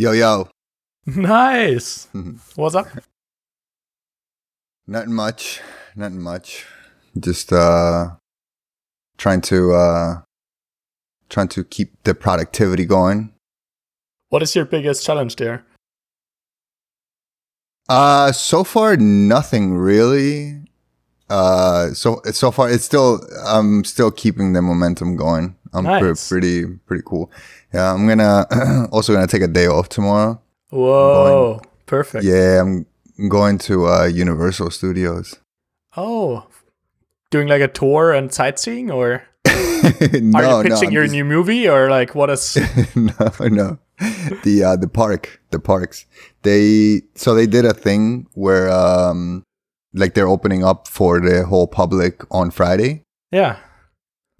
Yo, yo. Nice. What's up? Nothing much. Nothing much. Just uh trying to uh trying to keep the productivity going. What is your biggest challenge there? Uh so far nothing really. Uh so so far it's still I'm still keeping the momentum going. I'm pre- pretty pretty cool. Yeah, I'm gonna also gonna take a day off tomorrow. Whoa. Perfect. Yeah, I'm going to uh Universal Studios. Oh. Doing like a tour and sightseeing or no, are you pitching I'm your just- new movie or like what is no, no. The uh the park, the parks. They so they did a thing where um like they're opening up for the whole public on Friday. Yeah.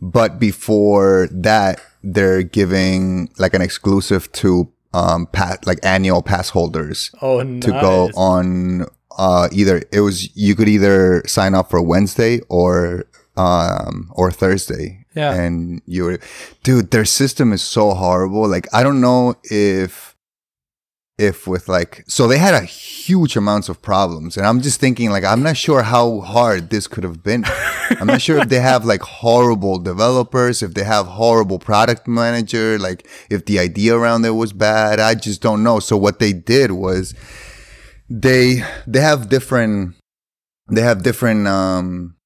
But before that, they're giving like an exclusive to um pat like annual pass holders Oh nice. to go on uh either it was you could either sign up for Wednesday or um or Thursday. Yeah. And you were dude, their system is so horrible. Like I don't know if if with like so they had a huge amounts of problems and I'm just thinking like I'm not sure how hard this could have been. I'm not sure if they have like horrible developers, if they have horrible product manager, like if the idea around it was bad. I just don't know. So what they did was they they have different they have different um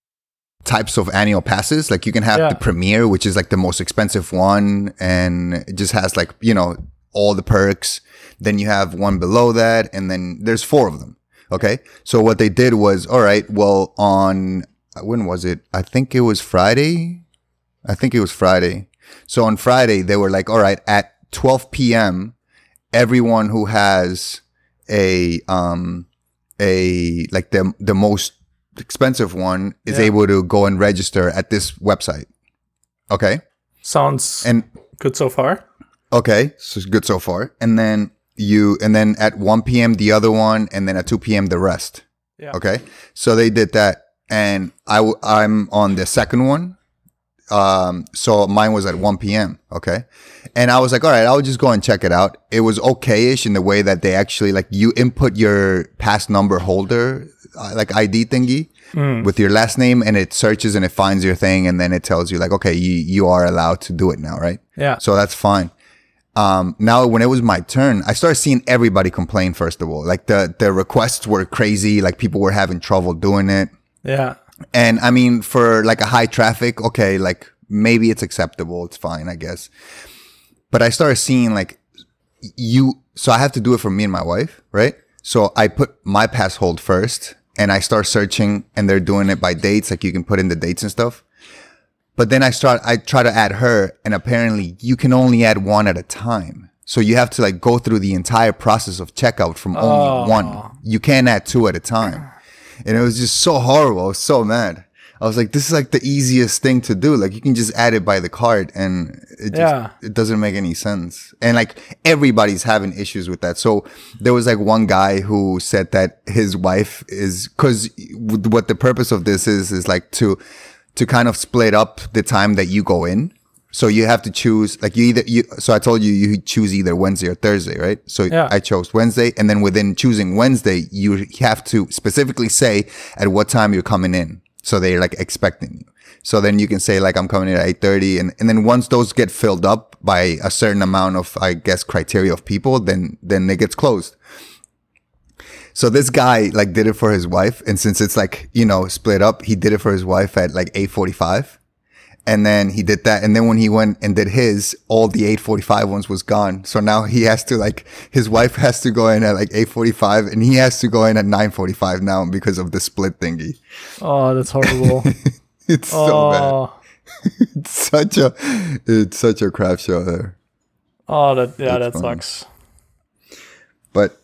types of annual passes like you can have Yeah. the premiere which is like the most expensive one and it just has like you know all the perks then you have one below that and then there's four of them okay so what they did was all right well on when was it i think it was friday i think it was friday so on friday they were like all right at 12 p.m everyone who has a um a like the the most expensive one is Yeah. able to go and register at this website. Okay? Sounds And good so far. Okay, so it's good so far. And then you and then at 1 p.m. the other one and then at 2 p.m. the rest. Yeah. Okay? So they did that and I w- I'm on the second one. Um so mine was at 1 p.m. Okay? And I was like, all right, I'll just go and check it out. It was okay-ish in the way that they actually like you input your pass number holder uh, like ID thingy with your last name and it searches and it finds your thing and then it tells you like, okay, you you are allowed to do it now, right? Yeah. So that's fine. Um, now when it was my turn, I started seeing everybody complain first of all. Like the the requests were crazy, like people were having trouble doing it. Yeah. And I mean, for like a high traffic, okay, like maybe it's acceptable. It's fine, I guess. But I started seeing like you, so I have to do it for me and my wife, right? So I put my pass hold first and I start searching and they're doing it by dates. Like you can put in the dates and stuff. But then I start, I try to add her and apparently you can only add one at a time. So you have to like go through the entire process of checkout from only oh. one. You can't add two at a time. And it was just so horrible. I was so mad. I was like, this is like the easiest thing to do. Like you can just add it by the card and it just, Yeah. it doesn't make any sense. And like everybody's having issues with that. So there was like one guy who said that his wife is, cause what the purpose of this is, is like to, to kind of split up the time that you go in. So you have to choose, like you either, you, so I told you, you choose either Wednesday or Thursday, right? So Yeah. I chose Wednesday. And then within choosing Wednesday, you have to specifically say at what time you're coming in. So they're like expecting you. So then you can say like, I'm coming in at 8.30. And, and then once those get filled up by a certain amount of, I guess, criteria of people, then, then it gets closed. So this guy like did it for his wife. And since it's like, you know, split up, he did it for his wife at like 8.45. And then he did that. And then when he went and did his, all the 845 ones was gone. So now he has to like, his wife has to go in at like 845 and he has to go in at 945 now because of the split thingy. Oh, that's horrible. It's so oh. bad. oh. It's such a, it's such a crap show there. Oh, that yeah, that That's fun. sucks. But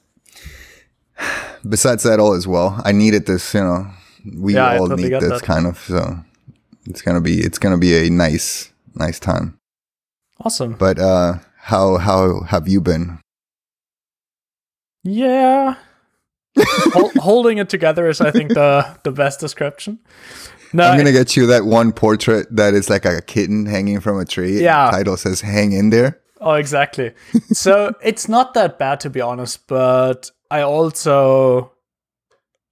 besides that all as well, I needed this, you know, we Yeah, all totally need this that. kind of, so it's going to be, it's to be a nice, nice time. Awesome. But, uh, how, how have you been? Yeah. Hol- holding it together is, I think, the the best description. No, I'm gonna get you that one portrait that is like a kitten hanging from a tree. Yeah. The title says "Hang in there." Oh, exactly. so it's not that bad to be honest, but I also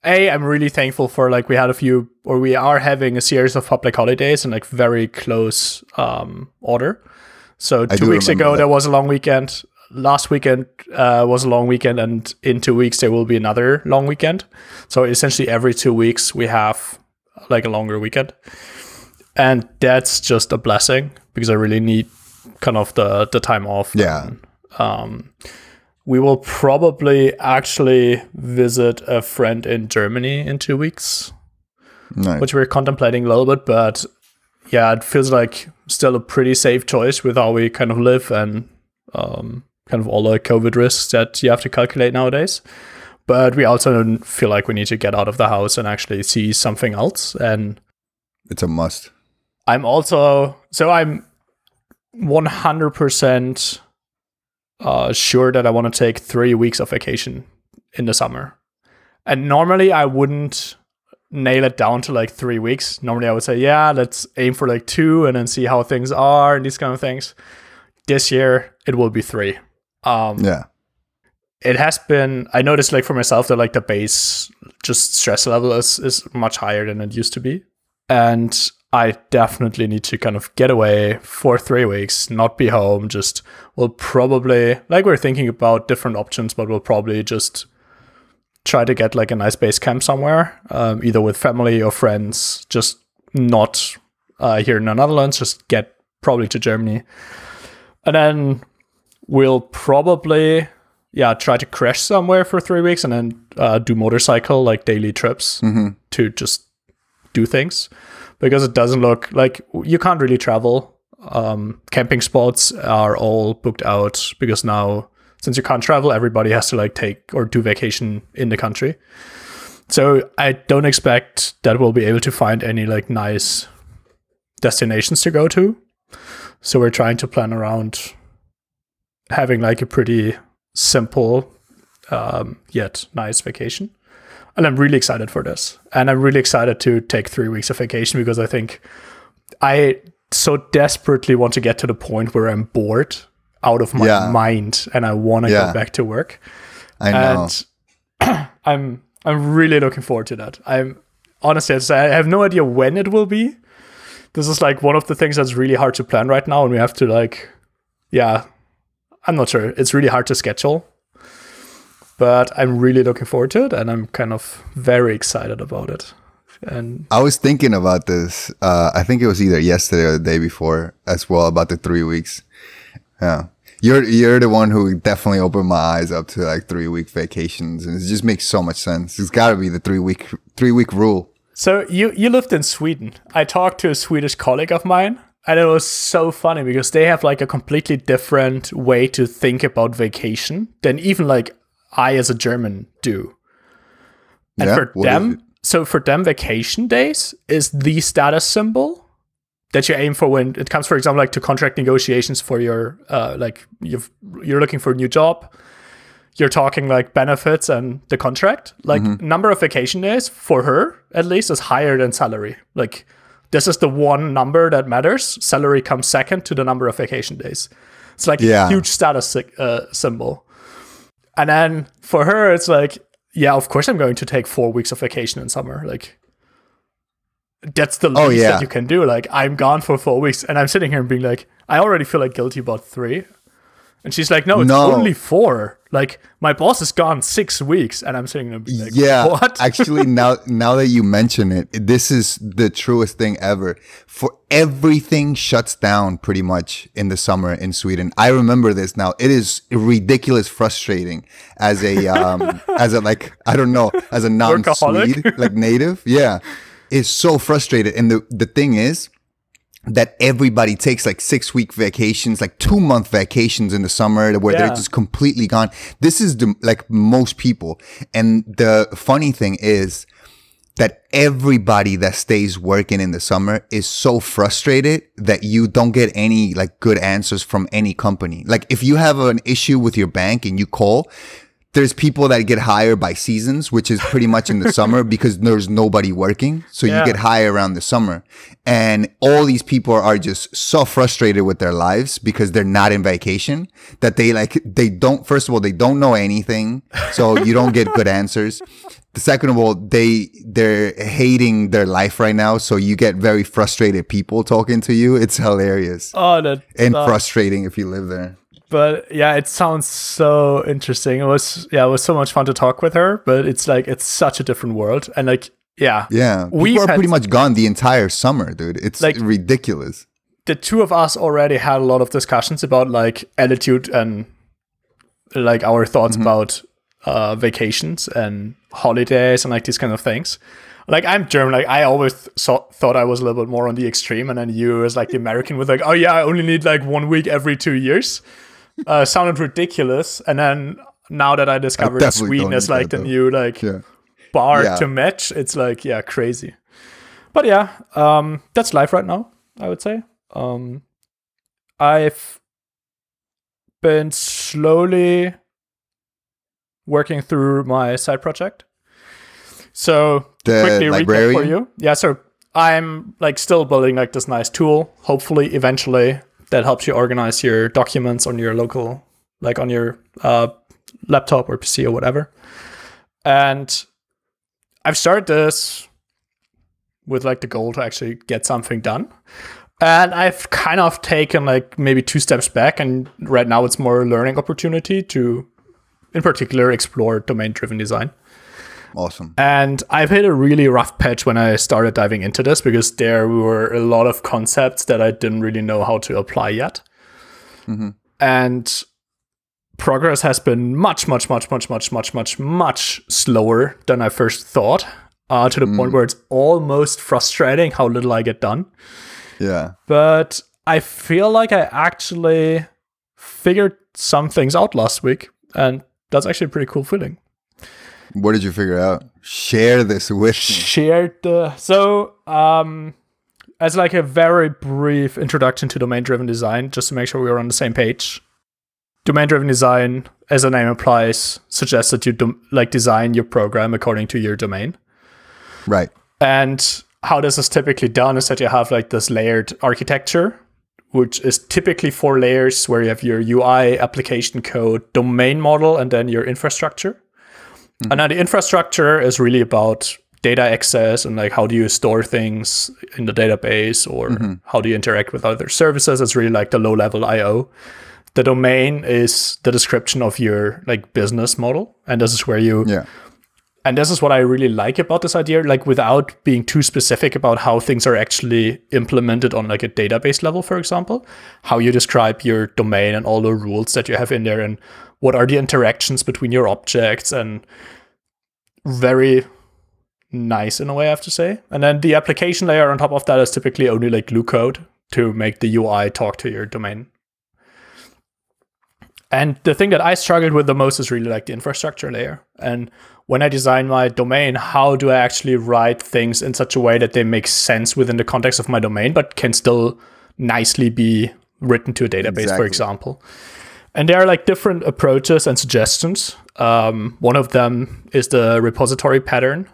a i'm really thankful for like we had a few or we are having a series of public holidays in like very close um order. So two weeks ago that. there was a long weekend. Last weekend uh, was a long weekend and in two weeks there will be another long weekend. So essentially every two weeks we have like a longer weekend. And that's just a blessing because i really need kind of the the time off. Yeah. um, we will probably actually visit a friend in Germany in two weeks, Nice. which we're contemplating a little bit. But yeah, it feels like still a pretty safe choice with how we kind of live and um, kind of all the COVID risks that you have to calculate nowadays. But we also feel like we need to get out of the house and actually see something else. And it's a must. I'm also so I'm 100% uh, sure that I want to take three weeks of vacation in the summer. And normally I wouldn't nail it down to like three weeks. Normally I would say, yeah, let's aim for like two and then see how things are and these kind of things. This year it will be three. Um, Yeah. it has been i noticed like for myself that like the base just stress level is is much higher than it used to be and i definitely need to kind of get away for three weeks not be home just we'll probably like we're thinking about different options but we'll probably just try to get like a nice base camp somewhere um, either with family or friends just not uh, here in the netherlands just get probably to germany. And then we'll probably yeah try to crash somewhere for three weeks and then uh, do motorcycle like daily trips to just do things because it doesn't look like you can't really travel. Um, camping spots are all booked out because now since you can't travel everybody has to like take or do vacation in the country. So i don't expect that we'll be able to find any like nice destinations to go to. So we're trying to plan around having like a pretty simple um, yet nice vacation. And I'm really excited for this. And I'm really excited to take three weeks of vacation because I think I so desperately want to get to the point where I'm bored out of my Yeah. mind and I want to Yeah. go back to work. I know. And I'm I'm really looking forward to that. I'm honestly I have no idea when it will be. This is like one of the things that's really hard to plan right now, and we have to like, yeah, I'm not sure. It's really hard to schedule, but I'm really looking forward to it, and I'm kind of very excited about it. And I was thinking about this. Uh, I think it was either yesterday or the day before as well about the three weeks. Yeah. You're, you're the one who definitely opened my eyes up to like three week vacations and it just makes so much sense. It's gotta be the three week, three week rule. So you you lived in Sweden. I talked to a Swedish colleague of mine, and it was so funny because they have like a completely different way to think about vacation than even like I as a German do. And Yeah? for them, so for them, vacation days is the status symbol that you aim for when it comes, for example, like to contract negotiations for your uh, like you've you're looking for a new job. You're talking like benefits and the contract. Like number of vacation days for her at least is higher than salary. Like this is the one number that matters. Salary comes second to the number of vacation days. It's like Yeah. a huge status uh, symbol. And then for her, it's like, yeah, of course I'm going to take four weeks of vacation in summer. Like, that's the oh, least Oh, yeah. that you can do. Like, I'm gone for four weeks, and I'm sitting here and being like, I already feel like guilty about three. And she's like, no, it's No. only four. Like, my boss is gone six weeks, and I'm sitting there like, Yeah. what? actually, now, now that you mention it, this is the truest thing ever. For everything shuts down pretty much in the summer in Sweden. I remember this now. It is ridiculous frustrating as a, um, as a, like, I don't know, as a non-Swede, like native. Yeah. It's so frustrated. And the, the thing is, that everybody takes like six week vacations, like two month vacations in the summer where Yeah. they're just completely gone. This is the, like most people. And the funny thing is that everybody that stays working in the summer is so frustrated that you don't get any like good answers from any company. Like if you have an issue with your bank and you call, there's people that get hired by seasons, which is pretty much in the summer because there's nobody working. So Yeah. you get hired around the summer. And all these people are just so frustrated with their lives because they're not in vacation that they like, they don't, first of all, they don't know anything. So you don't get good answers. The second of all, they, they're hating their life right now. So you get very frustrated people talking to you. It's hilarious Oh, and frustrating if you live there. But yeah, it sounds so interesting. It was yeah, it was so much fun to talk with her. But it's like it's such a different world, and like yeah, Yeah. We've are pretty much gone the entire summer, dude. It's Like- ridiculous. the two of us already had a lot of discussions about like attitude and like our thoughts about uh, vacations and holidays and like these kind of things. Like I'm German, like I always saw, thought I was a little bit more on the extreme, and then you as like the American with like, oh yeah, I only need like one week every two years. Uh, sounded ridiculous, and then now that I discovered definitely Sweden need like the though. new like Yeah. bar Yeah. to match, it's like yeah, crazy. But yeah, um, that's life right now. I would say. Um, I've been slowly working through my side project. So The quickly recap for you. Yeah, so I'm like still building like this nice tool. Hopefully, eventually, that helps you organize your documents on your local, like on your uh, laptop or PC or whatever. And I've started this with like the goal to actually get something done. And I've kind of taken like maybe two steps back, and right now it's more a learning opportunity to, in particular, explore domain driven design. Awesome. And I've hit a really rough patch when I started diving into this because there were a lot of concepts that I didn't really know how to apply yet. And progress has been much, much, much, much, much, much, much, much slower than I first thought, uh, to the point where it's almost frustrating how little I get done. Yeah. But I feel like I actually figured some things out last week, and that's actually a pretty cool feeling. What did you figure out? Share this with me. shared the so um as like a very brief introduction to domain driven design just to make sure we are on the same page domain driven design as the name implies suggests that you like design your program according to your domain Right. and how this is typically done is that you have like this layered architecture which is typically four layers where you have your ui application code domain model and then your infrastructure Mm-hmm. and then the infrastructure is really about data access and like how do you store things in the database or mm-hmm. how do you interact with other services? It's really like the low level io the domain is the description of your like business model and this is where you Yeah. and this is what I really like about this idea, like without being too specific about how things are actually implemented on like a database level, for example, how you describe your domain and all the rules that you have in there and what are the interactions between your objects and very nice in a way, I have to say. And then the application layer on top of that is typically only like glue code to make the UI talk to your domain. And the thing that I struggled with the most is really like the infrastructure layer. And when I design my domain, how do I actually write things in such a way that they make sense within the context of my domain, but can still nicely be written to a database, for example? And there are like different approaches and suggestions. Um, one of them is the repository pattern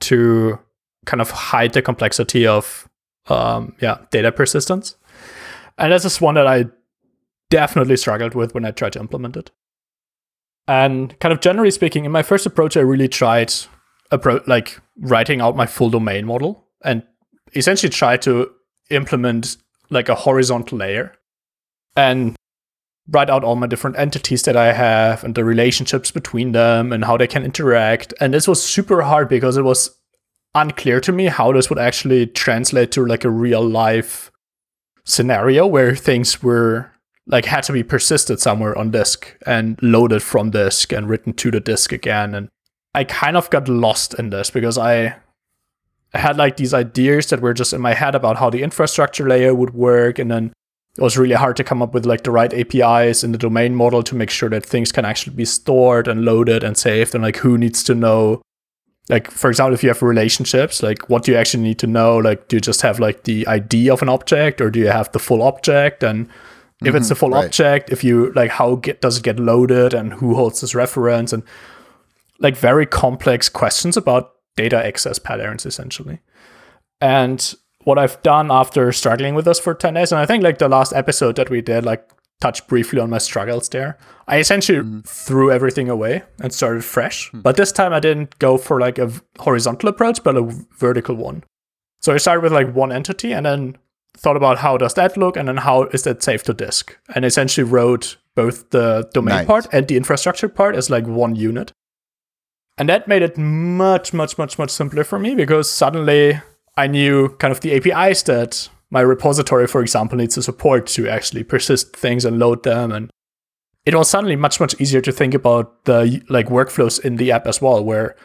to kind of hide the complexity of um, yeah data persistence. And this is one that I definitely struggled with when I tried to implement it. And kind of generally speaking, in my first approach, I really tried appro- like writing out my full domain model and essentially tried to implement like a horizontal layer and write out all my different entities that I have and the relationships between them and how they can interact. And this was super hard because it was unclear to me how this would actually translate to like a real life scenario where things were like had to be persisted somewhere on disk and loaded from disk and written to the disk again and i kind of got lost in this because i had like these ideas that were just in my head about how the infrastructure layer would work and then it was really hard to come up with like the right apis in the domain model to make sure that things can actually be stored and loaded and saved and like who needs to know like for example if you have relationships like what do you actually need to know like do you just have like the id of an object or do you have the full object and if it's the mm-hmm, full right. object, if you like how get, does it get loaded and who holds this reference and like very complex questions about data access patterns essentially. And what I've done after struggling with this for 10 days, and I think like the last episode that we did, like touched briefly on my struggles there. I essentially mm. threw everything away and started fresh. Hmm. But this time I didn't go for like a horizontal approach, but a vertical one. So I started with like one entity and then thought about how does that look and then how is that saved to disk. And essentially wrote both the domain Nice. part and the infrastructure part as like one unit. And that made it much, much, much, much simpler for me because suddenly I knew kind of the APIs that my repository, for example, needs to support to actually persist things and load them. And it was suddenly much, much easier to think about the like workflows in the app as well, where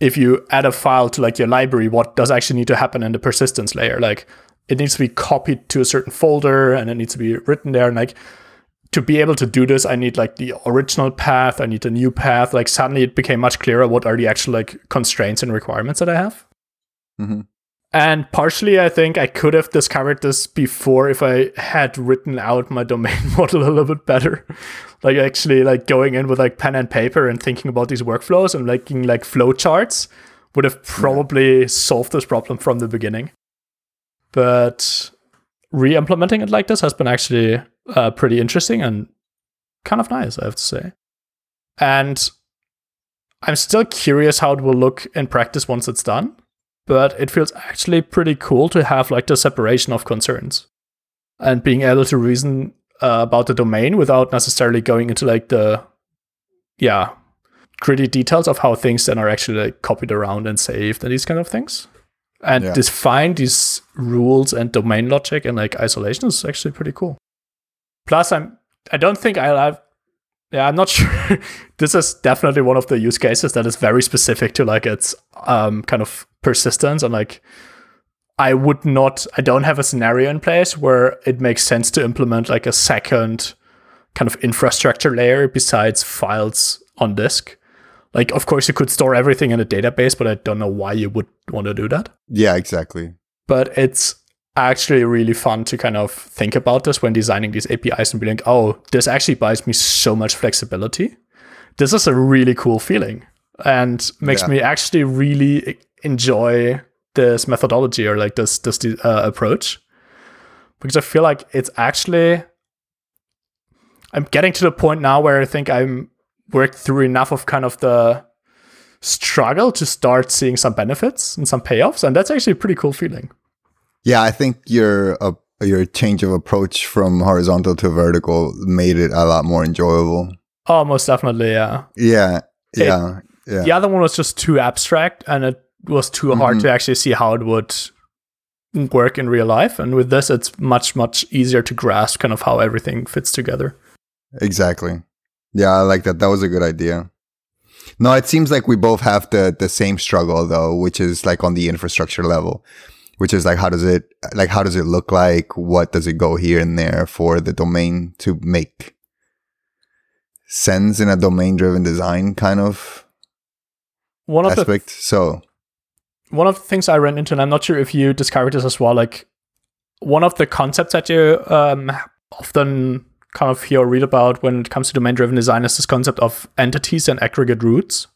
if you add a file to like your library, what does actually need to happen in the persistence layer? Like it needs to be copied to a certain folder and it needs to be written there. And like to be able to do this, I need like the original path, I need a new path. Like suddenly it became much clearer what are the actual like constraints and requirements that I have. Mhm. And partially, I think I could have discovered this before if I had written out my domain model a little bit better. like actually, like going in with like pen and paper and thinking about these workflows and making like flowcharts would have probably solved this problem from the beginning. But re-implementing it like this has been actually uh, pretty interesting and kind of nice, I have to say. And I'm still curious how it will look in practice once it's done but it feels actually pretty cool to have like the separation of concerns and being able to reason uh, about the domain without necessarily going into like the yeah gritty details of how things then are actually like copied around and saved and these kind of things and Yeah. define these rules and domain logic and like isolation is actually pretty cool plus i'm i don't think i have yeah i'm not sure. This is definitely one of the use cases that is very specific to like its um kind of persistence and like i would not i don't have a scenario in place where it makes sense to implement like a second kind of infrastructure layer besides files on disk. Like of course you could store everything in a database but i don't know why you would want to do that. Yeah, exactly. but it's actually really fun to kind of think about this when designing these APIs and be like, oh, this actually buys me so much flexibility. This is a really cool feeling and makes Yeah. me actually really enjoy this methodology or like this this uh, approach because I feel like it's actually I'm getting to the point now where I think I'm worked through enough of kind of the struggle to start seeing some benefits and some payoffs and that's actually a pretty cool feeling. Yeah, I think your uh, your change of approach from horizontal to vertical made it a lot more enjoyable. Oh, most definitely, yeah. Yeah, It- yeah, yeah. The other one was just too abstract and it was too hard Mhm. to actually see how it would work in real life. And with this, it's much, much easier to grasp kind of how everything fits together. Exactly. Yeah, I like that. That was a good idea. No, it seems like we both have the the same struggle though, which is like on the infrastructure level, which is like how does it like how does it look like? What does it go here and there for the domain to make sense in a domain driven design kind of One of the aspect? So one of the things I ran into, and I'm not sure if you discovered this as well, like one of the concepts that you um, often kind of hear or read about when it comes to domain driven design is this concept of entities and aggregate roots,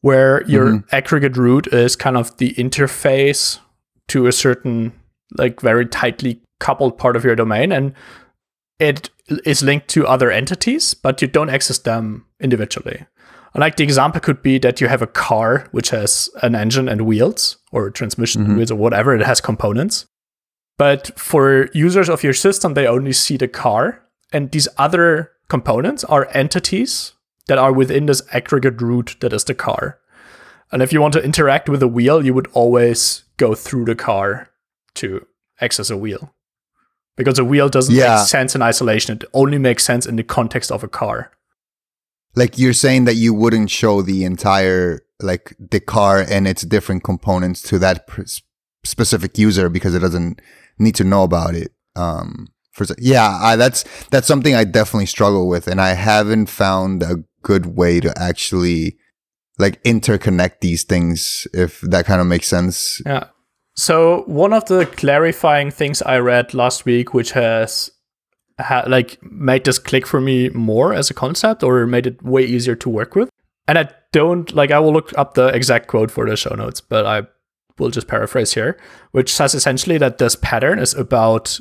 where your Mhm. aggregate root is kind of the interface to a certain, like, very tightly coupled part of your domain. And it is linked to other entities, but you don't access them individually. Like the example could be that you have a car which has an engine and wheels, or transmission and Mhm. wheels, or whatever, it has components. But for users of your system, they only see the car. And these other components are entities that are within this aggregate root that is the car. And if you want to interact with a wheel, you would always go through the car to access a wheel. Because a wheel doesn't Yeah. make sense in isolation. It only makes sense in the context of a car. like you're saying that you wouldn't show the entire like the car and its different components to that pr- specific user because it doesn't need to know about it um for yeah I, that's that's something i definitely struggle with and i haven't found a good way to actually like interconnect these things if that kind of makes sense Yeah. So one of the clarifying things I read last week, which has ha- like made this click for me more as a concept or made it way easier to work with. And I don't like I will look up the exact quote for the show notes, but I will just paraphrase here, which says essentially that this pattern is about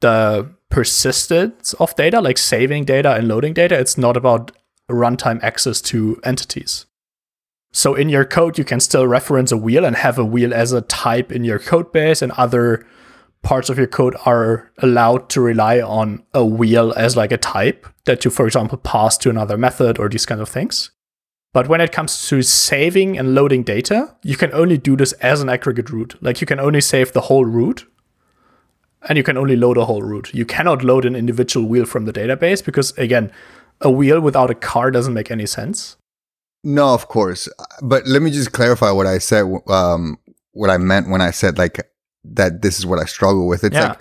the persistence of data, like saving data and loading data. It's not about runtime access to entities. So in your code, you can still reference a wheel and have a wheel as a type in your code base, and other parts of your code are allowed to rely on a wheel as like a type that you, for example, pass to another method or these kind of things. But when it comes to saving and loading data, you can only do this as an aggregate root. Like you can only save the whole root and you can only load a whole root. You cannot load an individual wheel from the database because, again, a wheel without a car doesn't make any sense. No, of course. But let me just clarify what I said, um, what I meant when I said like that this is what I struggle with. It's Yeah. like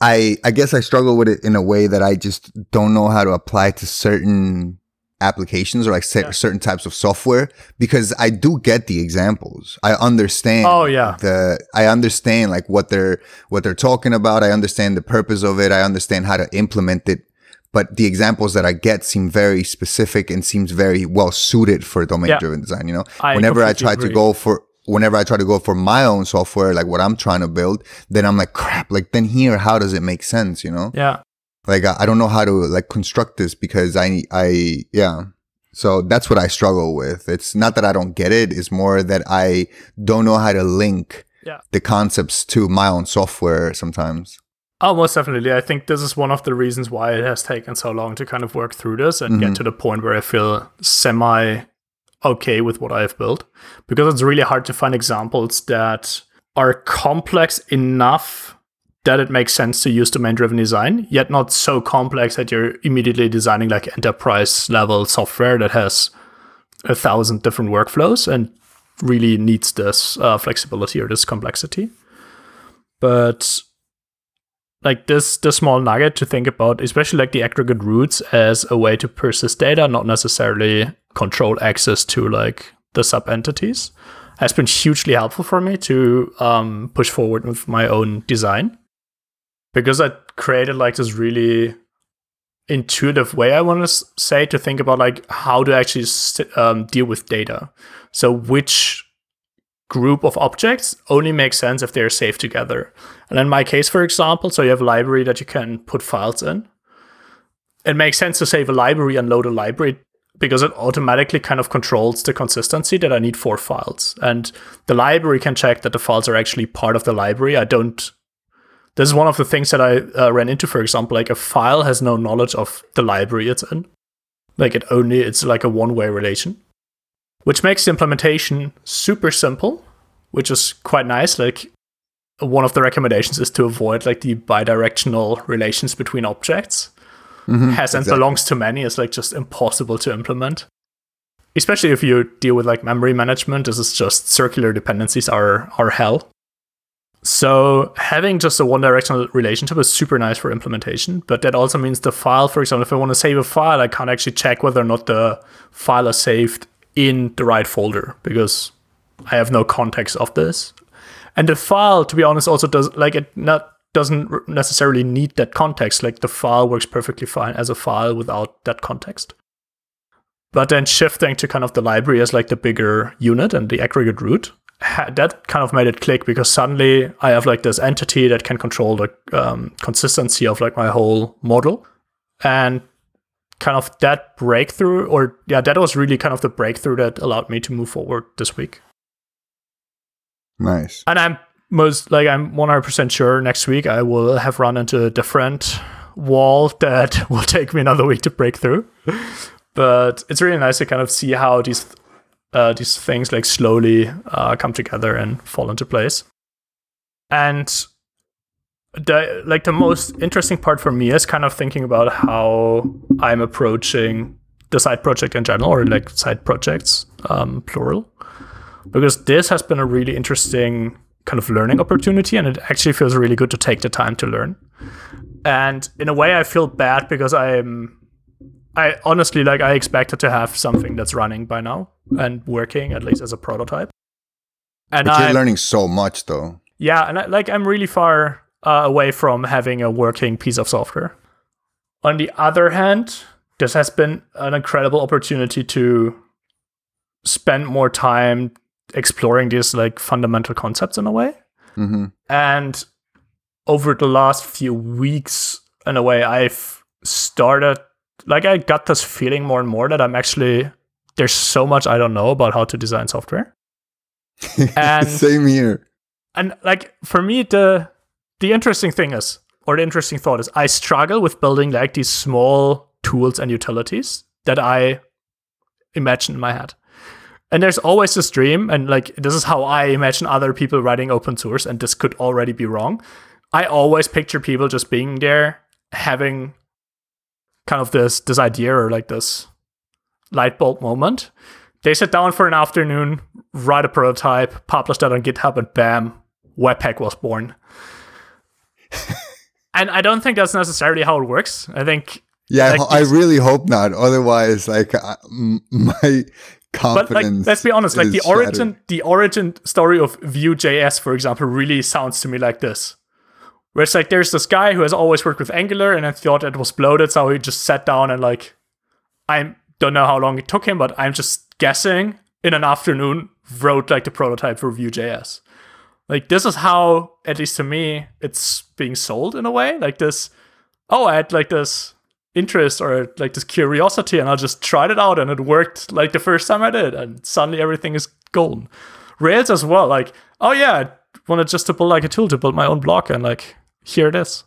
I I guess I struggle with it in a way that I just don't know how to apply to certain applications or like Yeah. certain types of software because I do get the examples. I understand Oh, yeah. the I understand like what they're what they're talking about. I understand the purpose of it. I understand how to implement it. But the examples that I get seem very specific and seems very well suited for domain driven design. You know, I whenever I try agree. to go for whenever I try to go for my own software, like what I'm trying to build, then I'm like, crap, like then here, how does it make sense? You know, Yeah. like I, I don't know how to like construct this because I, I, yeah. So that's what I struggle with. It's not that I don't get it. It's more that I don't know how to link Yeah. the concepts to my own software sometimes. Oh, most definitely. I think this is one of the reasons why it has taken so long to kind of work through this and get to the point where I feel semi okay with what I have built. Because it's really hard to find examples that are complex enough that it makes sense to use domain driven design, yet not so complex that you're immediately designing like enterprise level software that has a thousand different workflows and really needs this uh, flexibility or this complexity. But like this the small nugget to think about especially like the aggregate roots as a way to persist data not necessarily control access to like the sub entities has been hugely helpful for me to um, push forward with my own design. Because i created like this really intuitive way i want to say to think about like how to actually um, deal with data. So which group of objects only makes sense if they're saved together. And in my case, for example, so you have a library that you can put files in. It makes sense to save a library and load a library because it automatically kind of controls the consistency that I need for files. And the library can check that the files are actually part of the library. I don't. This is one of the things that I uh, ran into, for example, like a file has no knowledge of the library it's in. Like it only, it's like a one way relation which makes the implementation super simple, which is quite nice. Like one of the recommendations is to avoid like the bidirectional relations between objects. Mhm, Has and exactly. belongs to many is like just impossible to implement. Especially if you deal with like memory management, this is just circular dependencies are are hell. So having just a one directional relationship is super nice for implementation, but that also means the file, for example, if I want to save a file, I can't actually check whether or not the file is saved in the right folder because I have no context of this. And the file, to be honest, also does like it not doesn't necessarily need that context. Like the file works perfectly fine as a file without that context. But then shifting to kind of the library as like the bigger unit and the aggregate root, that kind of made it click because suddenly I have like this entity that can control the um, consistency of like my whole model. And kind of that breakthrough, or yeah, that was really kind of the breakthrough that allowed me to move forward this week. Nice. And I'm most like I'm 100% sure next week I will have run into a different wall that will take me another week to break through. But it's really nice to kind of see how these uh, these things like slowly uh, come together and fall into place. And the like the most interesting part for me is kind of thinking about how I'm approaching the side project in general, or like side projects, um, plural. Because this has been a really interesting kind of learning opportunity and it actually feels really good to take the time to learn. And in a way i feel bad because i'm i honestly like i expected to have something that's running by now and working at least as a prototype. And But you're I'm, learning so much though. yeah and I, like i'm really far uh, away from having a working piece of software. On the other hand, this has been an incredible opportunity to spend more time exploring these like fundamental concepts in a way. hmm And over the last few weeks, in a way, I've started like I got this feeling more and more that I'm actually there's so much I don't know about how to design software. And- Same here. And like for me, the the interesting thing is, or the interesting thought is, I struggle with building like these small tools and utilities that I imagine in my head. And there's always this dream, and like this is how I imagine other people writing open source, and this could already be wrong. I always picture people just being there, having kind of this this idea or like this light bulb moment. They sit down for an afternoon, write a prototype, publish that on GitHub, and bam, Webpack was born. And I don't think that's necessarily how it works. I think, Yeah, I Like I, really hope not. Otherwise, like m- my confidence. but like, let's be honest, like the shattered. origin, the origin story of Vue.js, for example, really sounds to me like this. Where it's like there's this guy who has always worked with Angular and I thought it was bloated, so he just sat down and like, I don't know how long it took him, but I'm just guessing in an afternoon wrote like the prototype for Vue.js. Like this is how, at least to me, it's being sold in a way. Like this, oh, I had like this interest or like this curiosity, and I just tried it out, and it worked like the first time I did, and suddenly everything is golden. Rails as well, like, oh yeah, I wanted just to build like a tool to build my own block, and like here it is.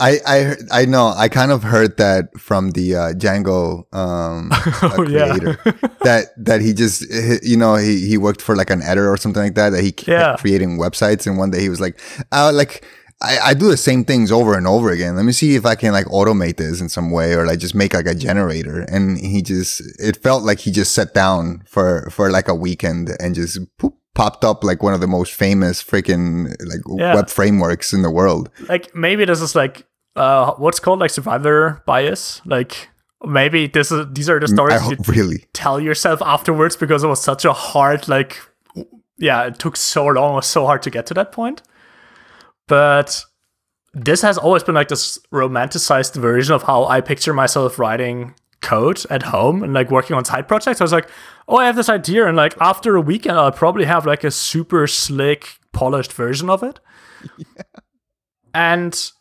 I I I know. I kind of heard that from the uh, Django um, Oh yeah, creator. that that he just you know he he worked for like an editor or something like that that he kept Yeah. creating websites and one day he was like uh, like I, I do the same things over and over again let me see if i can like automate this in some way or like just make like a generator and he just it felt like he just sat down for for like a weekend and just poop, popped up like one of the most famous freaking like Yeah. web frameworks in the world like maybe this is like uh what's called? Like survivor bias. Like maybe this is these are the stories you really. tell yourself afterwards because it was such a hard like yeah it took so long. It was so hard to get to that point. But this has always been like this romanticized version of how i picture myself writing code at home and like working on side projects. I was like oh i have this idea. And like after a weekend i'll probably have like a super slick polished version of it. And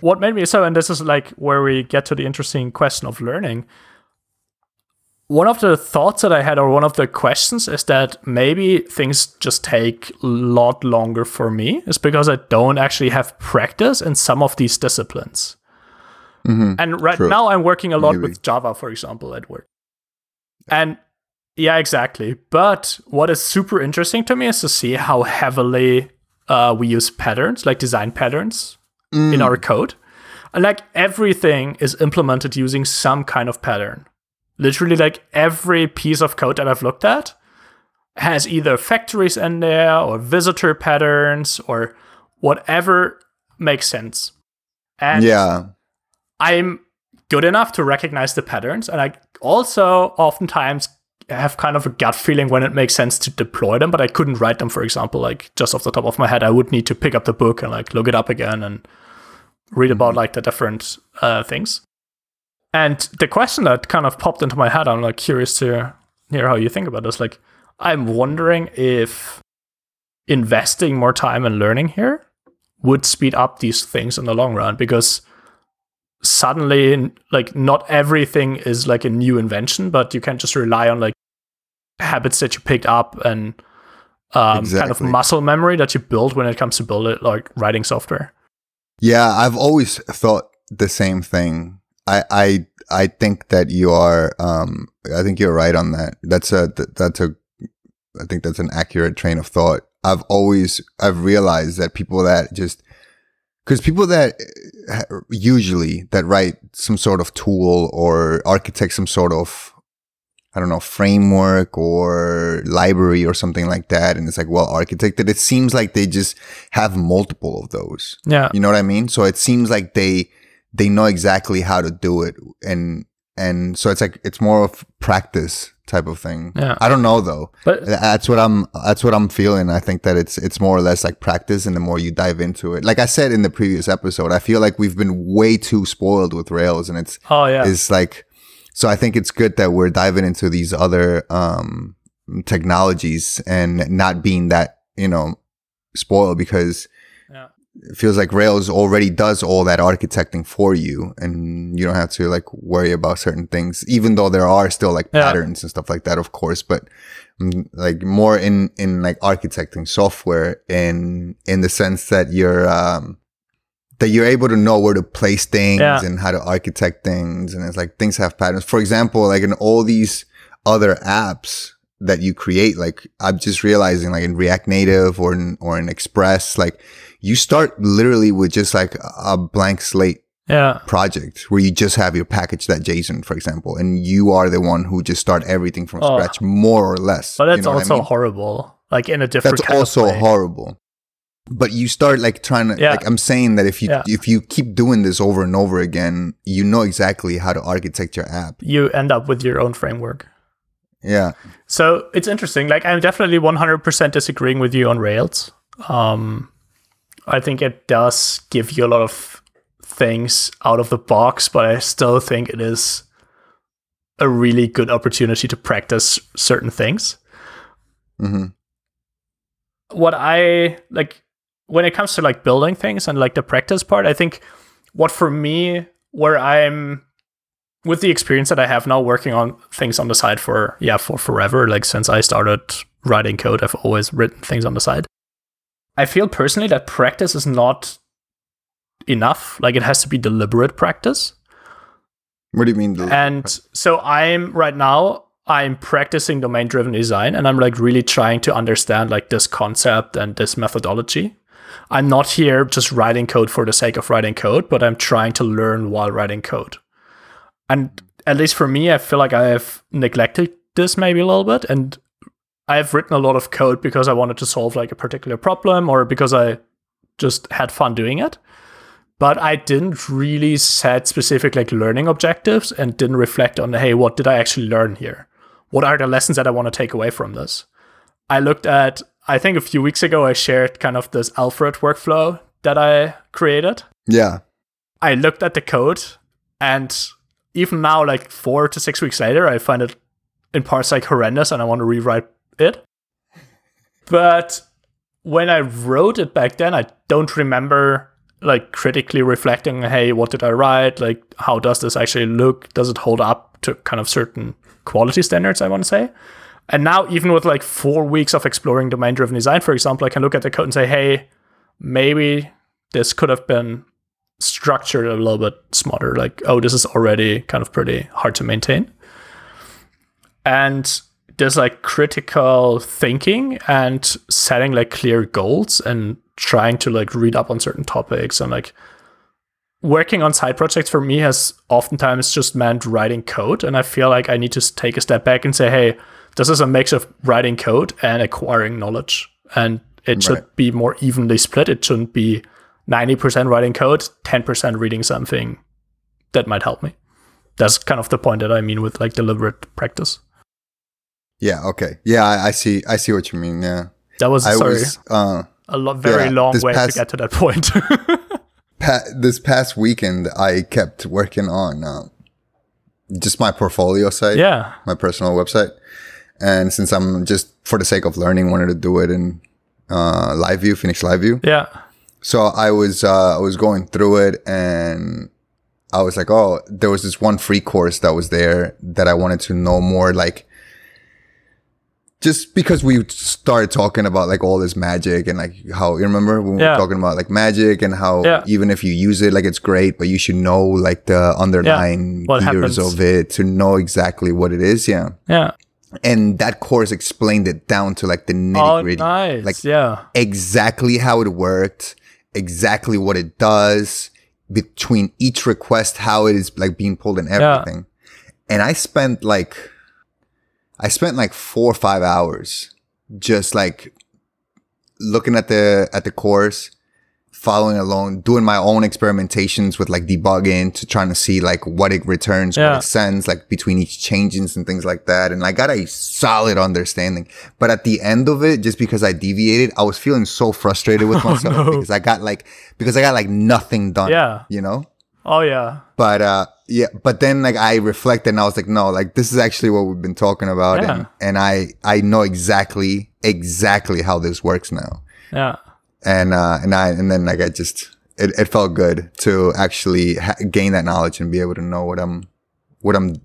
what made me so and this is like where we get to the interesting question of learning one of the thoughts that I had, or one of the questions, is that maybe things just take a lot longer for me, is because I don't actually have practice in some of these disciplines. Mhm. And right True. now, I'm working a lot Maybe. with Java, for example, at work. And yeah, exactly. But what is super interesting to me is to see how heavily uh, we use patterns, like design patterns, Mm. in our code. And like everything is implemented using some kind of pattern. Literally, like every piece of code that I've looked at has either factories in there or visitor patterns or whatever makes sense. And yeah I'm good enough to recognize the patterns. And I also oftentimes have kind of a gut feeling when it makes sense to deploy them, but I couldn't write them, for example, like just off the top of my head. I would need to pick up the book and like look it up again and read about like the different uh, things. And the question that kind of popped into my head, I'm like curious to hear how you think about this. Like, I'm wondering if investing more time and learning here would speed up these things in the long run because suddenly like not everything is like a new invention but you can just rely on like habits that you picked up and um, kind of muscle memory that you build when it comes to build it like writing software Yeah, I've always thought the same thing. I I I think that you are um I think you're right on that. That's a that's a I think that's an accurate train of thought. I've always I've realized that people that just cuz people that uh, usually that write some sort of tool or architect some sort of I don't know, framework or library or something like that. And it's like well architected. It seems like they just have multiple of those. yeah You know what I mean? So it seems like they they know exactly how to do it and and so it's like it's more of practice type of thing. Yeah. I don't know though. But- that's what I'm that's what I'm feeling. I think that it's it's more or less like practice and the more you dive into it. Like I said in the previous episode, I feel like we've been way too spoiled with Rails and it's Oh yeah. It's like so I think it's good that we're diving into these other um technologies and not being that, you know, spoiled because yeah. it feels like Rails already does all that architecting for you and you don't have to like worry about certain things, even though there are still like Yeah. patterns and stuff like that, of course, but mm, like more in, in like architecting software in, in the sense that you're, um, that you're able to know where to place things Yeah. and how to architect things. And it's like things have patterns. For example, like in all these other apps that you create, like I'm just realizing like in React Native or in, or in Express, like you start literally with just like a blank slate Yeah. project where you just have your package.json, for example, and you are the one who just start everything from Oh. scratch, more or less. But that's You know what I also mean? horrible. Like in a different that's also horrible but you start like trying to Yeah. like i'm saying that if you Yeah. if you keep doing this over and over again you know exactly how to architect your app You end up with your own framework. yeah So it's interesting. Like I'm definitely 100% disagreeing with you on Rails. Um, I think it does give you a lot of things out of the box, but I still think it is a really good opportunity to practice certain things. hmm What I like when it comes to like building things and like the practice part, I think what for me, where I'm with the experience that I have now working on things on the side for yeah for forever like since I started writing code I've always written things on the side. I feel personally that practice is not enough. Like it has to be deliberate practice. What do you mean the- and so I'm right now I'm practicing domain driven design and I'm like really trying to understand like this concept and this methodology. I'm not here just writing code for the sake of writing code, but I'm trying to learn while writing code. And at least for me, I feel like I have neglected this maybe a little bit and I have written a lot of code because I wanted to solve like a particular problem or because I just had fun doing it but I didn't really set specific like learning objectives and didn't reflect on hey, what did I actually learn here? What are the lessons that I want to take away from this? I looked at I think a few weeks ago I shared kind of this Alfred workflow that I created. yeah I looked at the code and even now like 4 to 6 weeks later I find it in parts like horrendous and I want to rewrite it. But when I wrote it back then I don't remember like critically reflecting hey what did I write like how does this actually look does it hold up to kind of certain quality standards I want to say. And now even with like 4 weeks of exploring domain driven design for example I can look at the code and say hey maybe this could have been structured a little bit smarter. Like, oh, this is already kind of pretty hard to maintain. And there's like critical thinking and setting like clear goals and trying to like read up on certain topics and like working on side projects for me has oftentimes just meant writing code. And I feel like I need to take a step back and say, hey, this is a mix of writing code and acquiring knowledge. And it should be more evenly split. It shouldn't be 90% writing code, 10% reading something that might help me. That's kind of the point that I mean with like deliberate practice. yeah okay yeah I, I see i see what you mean yeah That was i sorry was uh a lo- very yeah, long way past- to get to that point. pa- this past weekend i kept working on uh, just my portfolio site yeah, my personal website. And since I'm just for the sake of learning, wanted to do it in uh, live view, Phoenix live view. yeah, So I was uh, I was going through it, and I was like, oh, there was this one free course that was there that I wanted to know more, like. Just because we started talking about like all this magic and like how you remember when we Yeah. were talking about like magic and how Yeah. even if you use it like it's great, but you should know like the underlying What gears happens. of it to know exactly what it is. Yeah yeah. And that course explained it down to like the nitty Oh, gritty, nice. like yeah, exactly how it worked, exactly what it does between each request, how it is like being pulled and everything. And I spent like, I spent like four or five hours just like looking at the at the course, following along, doing my own experimentations with like debugging to trying to see like what it returns, Yeah. what it sends, like between each changes and things like that. And I got a solid understanding. But at the end of it, just because I deviated, I was feeling so frustrated with myself Oh, no. because I got like because I got like nothing done. Yeah. You know? Oh yeah. But uh yeah, but then like I reflected and I was like, no, like this is actually what we've been talking about. Yeah. And and I I know exactly exactly how this works now Yeah. And uh and i and then like i just it, it felt good to actually ha- gain that knowledge and be able to know what i'm what i'm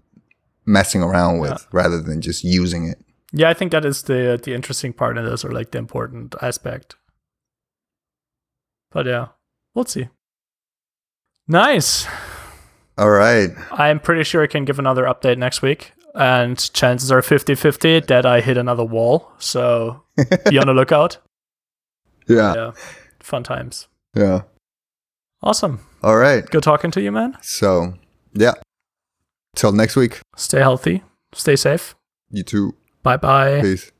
messing around with rather than just using it Yeah, I think that is the the interesting part in this, or like the important aspect. But yeah, we'll see. Nice. all right I'm pretty sure I can give another update next week. And chances are 50 50 that I hit another wall. So be on the lookout. Yeah Yeah. Fun times. yeah Awesome. all right Good talking to you, man. so yeah till next week Stay healthy. Stay safe. you too Bye bye. peace